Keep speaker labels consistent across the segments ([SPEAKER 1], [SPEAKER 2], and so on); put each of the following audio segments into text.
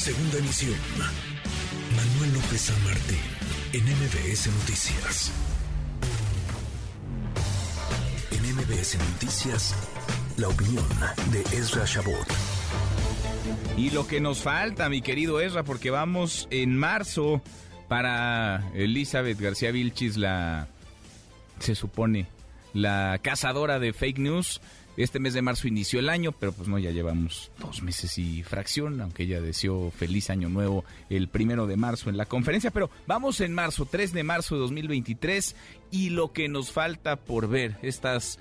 [SPEAKER 1] Segunda emisión. Manuel López San Martín, en MBS Noticias. En MBS Noticias, la opinión de Ezra Shabot.
[SPEAKER 2] Y lo que nos falta, mi querido Ezra, porque vamos en marzo para Elizabeth García Vilchis, la, se supone, la cazadora de fake news. Este mes de marzo inició el año, pero pues no, ya llevamos dos meses y fracción, aunque ella deseó feliz año nuevo el primero de marzo en la conferencia. Pero vamos en marzo, 3 de marzo de 2023, y lo que nos falta por ver, estas,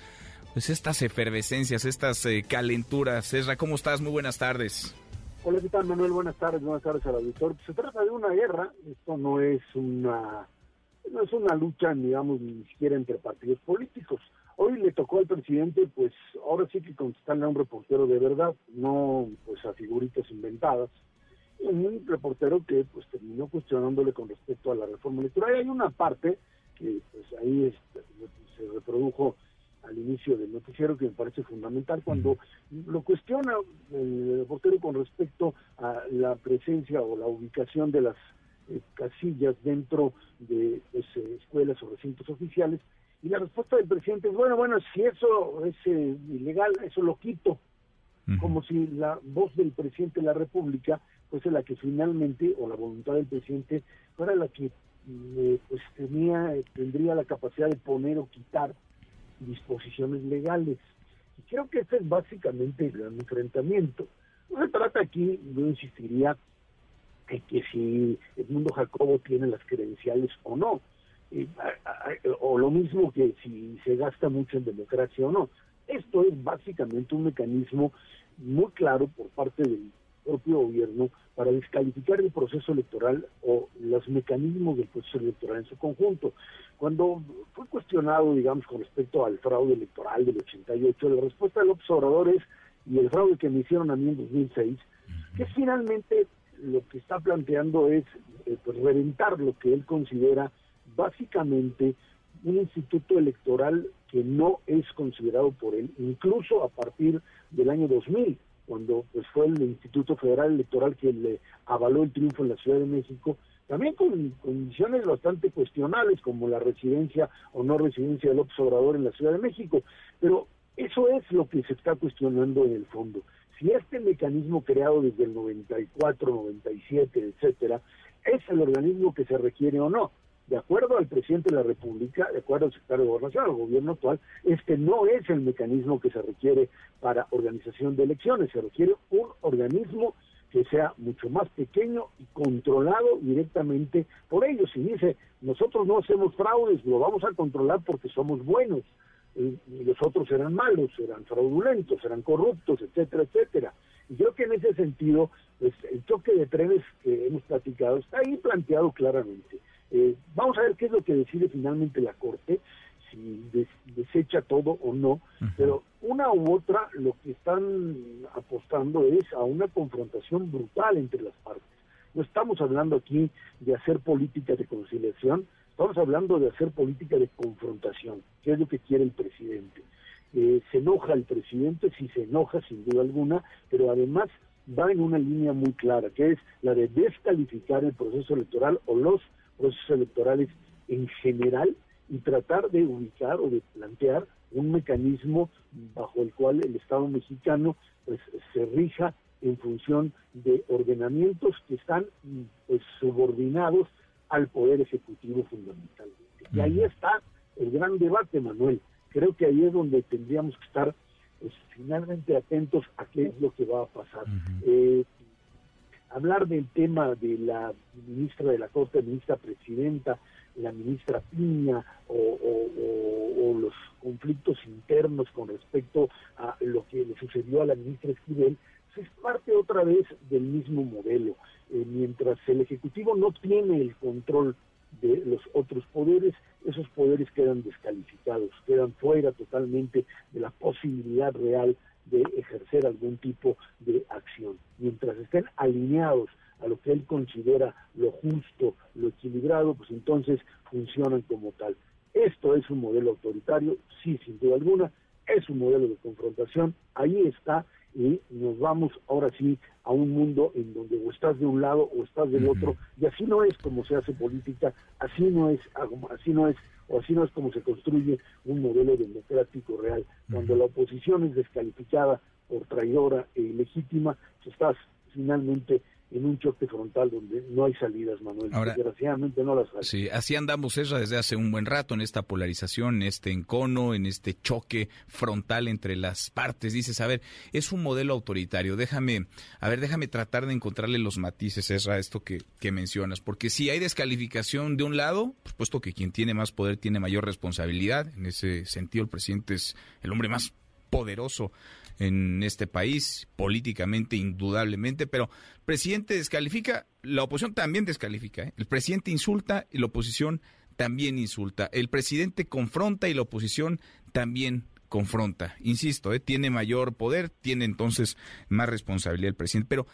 [SPEAKER 2] pues estas efervescencias, estas eh, calenturas. Ezra, ¿cómo estás? Muy buenas tardes.
[SPEAKER 3] Hola, ¿qué tal, Manuel? Buenas tardes, buenas tardes al auditor. Se trata de una guerra, esto no es una, no es una lucha, digamos, ni siquiera entre partidos políticos. Hoy le tocó al presidente, pues, ahora sí que contestarle a un reportero de verdad, no, pues, a figuritas inventadas. Un reportero que, pues, terminó cuestionándole con respecto a la reforma electoral. Y hay una parte que, pues, ahí este, se reprodujo al inicio del noticiero que me parece fundamental cuando lo cuestiona el reportero con respecto a la presencia o la ubicación de las eh, casillas dentro de pues, eh, escuelas o recintos oficiales y la respuesta del presidente es bueno bueno si eso es eh, ilegal eso lo quito como si la voz del presidente de la república fuese la que finalmente o la voluntad del presidente fuera la que pues tenía tendría la capacidad de poner o quitar disposiciones legales. Y creo que ese es básicamente el gran enfrentamiento. No se trata aquí, yo insistiría, que si el mundo Jacobo tiene las credenciales o no, o lo mismo que si se gasta mucho en democracia o no. Esto es básicamente un mecanismo muy claro por parte del propio gobierno para descalificar el proceso electoral o los mecanismos del proceso electoral en su conjunto. Cuando fue cuestionado, digamos, con respecto al fraude electoral del 88, la respuesta del observador es, y el fraude que me hicieron a mí en 2006, que finalmente lo que está planteando es eh, pues, reventar lo que él considera básicamente un instituto electoral que no es considerado por él, incluso a partir del año 2000 cuando pues fue el Instituto Federal Electoral que le avaló el triunfo en la Ciudad de México, también con condiciones bastante cuestionables como la residencia o no residencia del observador en la Ciudad de México, pero eso es lo que se está cuestionando en el fondo. Si este mecanismo creado desde el 94, 97, etcétera, es el organismo que se requiere o no. De acuerdo al presidente de la República, de acuerdo al secretario de Gobernación, al gobierno actual, este no es el mecanismo que se requiere para organización de elecciones, se requiere un organismo que sea mucho más pequeño y controlado directamente por ellos. Y dice, nosotros no hacemos fraudes, lo vamos a controlar porque somos buenos, y, los otros serán malos, serán fraudulentos, serán corruptos, etcétera, etcétera. Y creo que en ese sentido, pues, el choque de trenes que hemos platicado está ahí planteado claramente. Eh, vamos a ver qué es lo que decide finalmente la Corte, si desecha todo o no, pero una u otra lo que están apostando es a una confrontación brutal entre las partes. No estamos hablando aquí de hacer política de conciliación, estamos hablando de hacer política de confrontación, que es lo que quiere el presidente. Eh, se enoja el presidente, sí se enoja sin duda alguna, pero además va en una línea muy clara, que es la de descalificar el proceso electoral o los procesos electorales en general y tratar de ubicar o de plantear un mecanismo bajo el cual el Estado mexicano pues se rija en función de ordenamientos que están pues subordinados al poder ejecutivo fundamentalmente. Y ahí está el gran debate, Manuel. Creo que ahí es donde tendríamos que estar pues, finalmente atentos a qué es lo que va a pasar hablar del tema de la ministra de la Corte, ministra presidenta, la ministra Piña o, los conflictos internos con respecto a lo que le sucedió a la ministra Esquivel, pues es parte otra vez del mismo modelo. Eh, mientras el Ejecutivo no tiene el control de los otros poderes, esos poderes quedan descalificados, quedan fuera totalmente de la posibilidad real de ejercer algún tipo de acción. Mientras estén alineados a lo que él considera lo justo, lo equilibrado, pues entonces funcionan como tal. Esto es un modelo autoritario, sí, sin duda alguna, es un modelo de confrontación, ahí está, y nos vamos ahora sí a un mundo en donde o estás de un lado o estás del otro. Y así no es como se hace política, así no es así no es o así no es como se construye un modelo democrático real. Cuando la oposición es descalificada por traidora e ilegítima, pues estás finalmente en un choque frontal donde no hay salidas, Manuel. Desgraciadamente no las hay.
[SPEAKER 2] Sí, así andamos, esa desde hace un buen rato, en esta polarización, en este encono, en este choque frontal entre las partes. Dices, a ver, es un modelo autoritario. Déjame, a ver, déjame tratar de encontrarle los matices, Esra, a esto que, que mencionas. Porque si hay descalificación de un lado, por supuesto que quien tiene más poder tiene mayor responsabilidad. En ese sentido, el presidente es el hombre más poderoso en este país, políticamente, indudablemente, pero el presidente descalifica, la oposición también descalifica. ¿eh? El presidente insulta y la oposición también insulta. El presidente confronta y la oposición también confronta. Insisto, ¿eh? tiene mayor poder, tiene entonces más responsabilidad el presidente. Pero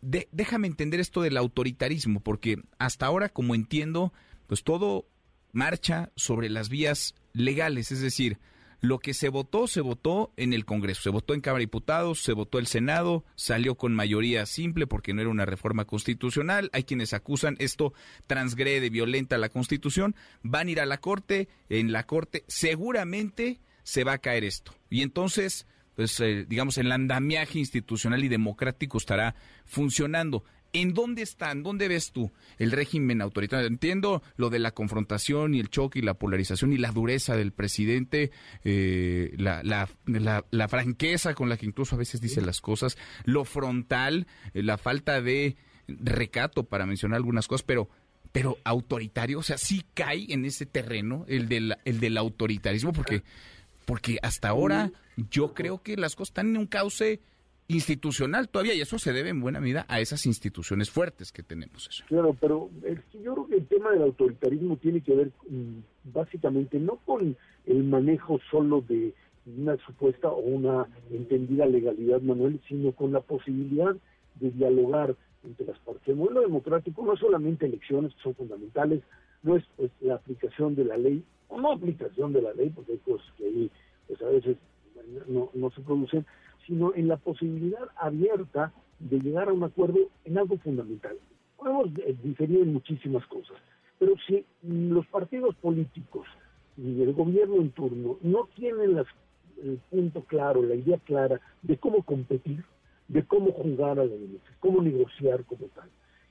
[SPEAKER 2] déjame entender esto del autoritarismo, porque hasta ahora, como entiendo, pues todo marcha sobre las vías legales, es decir, lo que se votó, se votó en el Congreso, se votó en Cámara de Diputados, se votó el Senado, salió con mayoría simple porque no era una reforma constitucional. Hay quienes acusan esto transgrede, violenta la Constitución. Van a ir a la Corte, en la Corte seguramente se va a caer esto. Y entonces, pues eh, digamos, el andamiaje institucional y democrático estará funcionando. ¿En dónde están? ¿Dónde ves tú el régimen autoritario? Entiendo lo de la confrontación y el choque y la polarización y la dureza del presidente, eh, la, la, franqueza con la que incluso a veces dice las cosas, lo frontal, eh, la falta de recato para mencionar algunas cosas, pero pero autoritario, o sea, sí cae en ese terreno el del, el del autoritarismo, porque, porque hasta ahora yo creo que las cosas están en un cauce institucional todavía y eso se debe en buena medida a esas instituciones fuertes que tenemos. Eso.
[SPEAKER 3] Claro, pero yo creo que el tema del autoritarismo tiene que ver mm, básicamente no con el manejo solo de una supuesta o una entendida legalidad, Manuel, sino con la posibilidad de dialogar entre las partes. El modelo democrático no es solamente elecciones que son fundamentales, no es pues, la aplicación de la ley o no aplicación de la ley, porque hay cosas que ahí pues, a veces no, no se producen, sino en la posibilidad abierta de llegar a un acuerdo en algo fundamental. Podemos eh, diferir en muchísimas cosas, pero si los partidos políticos y el gobierno en turno no tienen el punto claro, la idea clara de cómo competir, de cómo jugar a la cómo negociar como tal.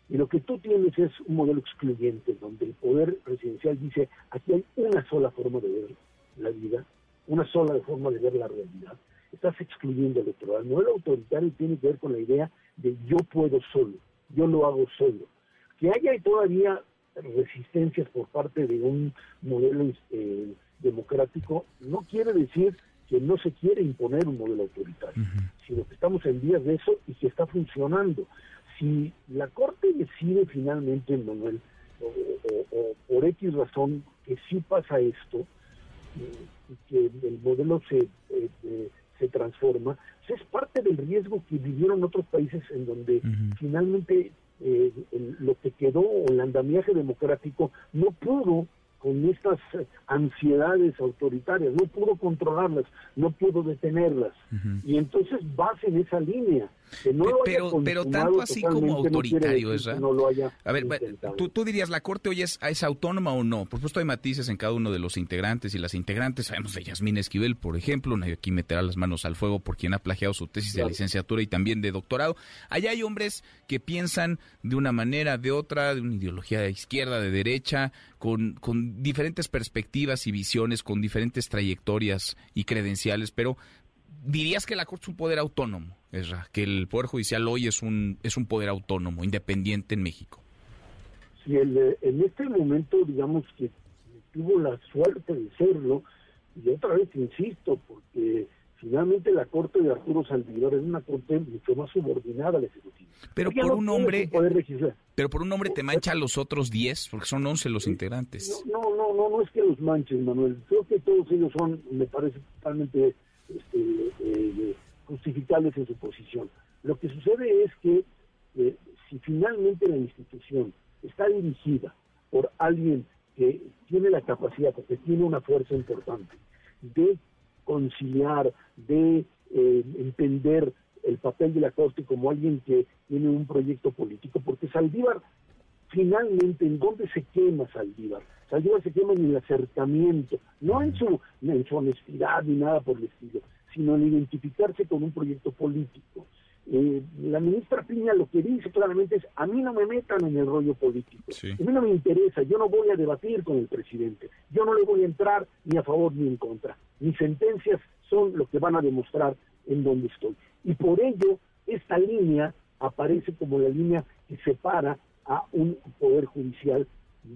[SPEAKER 3] Y lo que tú tienes es un modelo excluyente, donde el poder presidencial dice, aquí hay una sola forma de ver la vida, una sola forma de ver la realidad estás excluyendo el otro. El modelo autoritario tiene que ver con la idea de yo puedo solo, yo lo hago solo. Que haya todavía resistencias por parte de un modelo eh, democrático no quiere decir que no se quiere imponer un modelo autoritario, sino que estamos en vías de eso y que está funcionando. Si la Corte decide finalmente, Manuel, o, por X razón que sí pasa esto, eh, que el modelo se eh, se transforma, pues es parte del riesgo que vivieron otros países en donde finalmente eh, lo que quedó, el andamiaje democrático, no pudo con estas ansiedades autoritarias, no pudo controlarlas, no pudo detenerlas. Y entonces vas en esa línea.
[SPEAKER 2] Pero, pero tanto así como autoritario,
[SPEAKER 3] no lo haya
[SPEAKER 2] A ver, ¿tú, tú, dirías, ¿la Corte hoy es, es, autónoma o no? Por supuesto hay matices en cada uno de los integrantes y las integrantes. Sabemos de Yasmín Esquivel, por ejemplo, nadie aquí meterá las manos al fuego por quien ha plagiado su tesis de licenciatura y también de doctorado. Allá hay hombres que piensan de una manera, de otra, de una ideología de izquierda, de derecha, con, con diferentes perspectivas y visiones, con diferentes trayectorias y credenciales, pero dirías que la Corte es un poder autónomo, Esra, que el Poder Judicial hoy es un, es un poder autónomo, independiente en México.
[SPEAKER 3] Sí, en este momento, digamos que tuvo la suerte de serlo, y otra vez insisto, porque finalmente la corte de Arturo Saldívar es una corte mucho más subordinada al Ejecutivo.
[SPEAKER 2] Pero por un hombre, pero por un hombre te mancha a los otros 10, porque son 11 los integrantes.
[SPEAKER 3] No, no, no, no es que los manchen, Manuel. Creo que todos ellos son, me parece totalmente este, eh, justificables en su posición. Lo que sucede es que eh, si finalmente la institución está dirigida por alguien que tiene la capacidad, porque tiene una fuerza importante, de conciliar, de eh, entender el fiscal de la Corte como alguien que tiene un proyecto político, porque Saldívar, finalmente, ¿en dónde se quema Saldívar? Saldívar se quema en el acercamiento, no en su, en su honestidad ni nada por el estilo, sino en identificarse con un proyecto político. Eh, la ministra Piña lo que dice claramente es, a mí no me metan en el rollo político, a mí no me interesa, yo no voy a debatir con el presidente, yo no le voy a entrar ni a favor ni en contra, mis sentencias son lo que van a demostrar en dónde estoy. Y por ello, esta línea aparece como la línea que separa a un poder judicial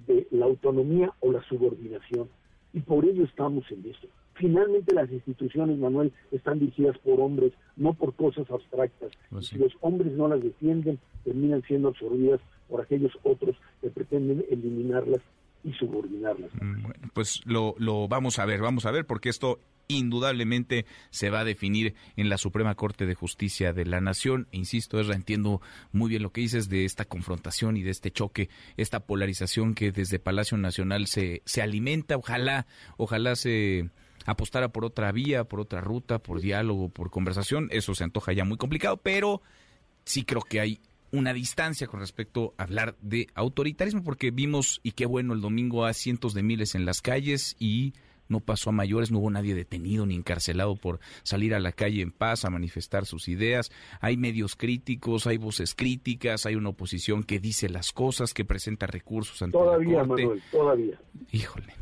[SPEAKER 3] de la autonomía o la subordinación. Y por ello estamos en esto. Finalmente las instituciones, Manuel, están dirigidas por hombres, no por cosas abstractas. Pues si los hombres no las defienden, terminan siendo absorbidas por aquellos otros que pretenden eliminarlas y subordinarlas.
[SPEAKER 2] Mm, bueno, pues lo, lo vamos a ver, vamos a ver, porque esto indudablemente se va a definir en la Suprema Corte de Justicia de la Nación. Insisto, Ezra, entiendo muy bien lo que dices de esta confrontación y de este choque, esta polarización que desde Palacio Nacional se, se alimenta. Ojalá, ojalá se apostara por otra vía, por otra ruta, por diálogo, por conversación. Eso se antoja ya muy complicado, pero sí creo que hay una distancia con respecto a hablar de autoritarismo, porque vimos, y qué bueno, el domingo a cientos de miles en las calles y no pasó a mayores, no hubo nadie detenido ni encarcelado por salir a la calle en paz a manifestar sus ideas. Hay medios críticos, hay voces críticas, hay una oposición que dice las cosas, que presenta recursos ante
[SPEAKER 3] todavía,
[SPEAKER 2] la Corte.
[SPEAKER 3] Manuel, todavía.
[SPEAKER 2] Híjole.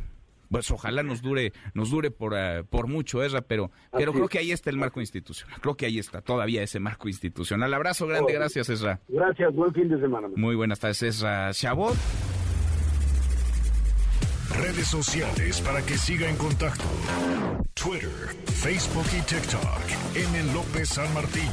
[SPEAKER 2] Pues ojalá nos dure, nos dure por, uh, por mucho, Ezra, pero, pero creo que ahí está el marco institucional. Creo que ahí está todavía ese marco institucional. Abrazo grande, gracias, Ezra.
[SPEAKER 3] Gracias, buen fin de semana.
[SPEAKER 2] Muy buenas tardes, Ezra Chabot.
[SPEAKER 1] Sociales para que siga en contacto: Twitter, Facebook y TikTok. M. López San Martín.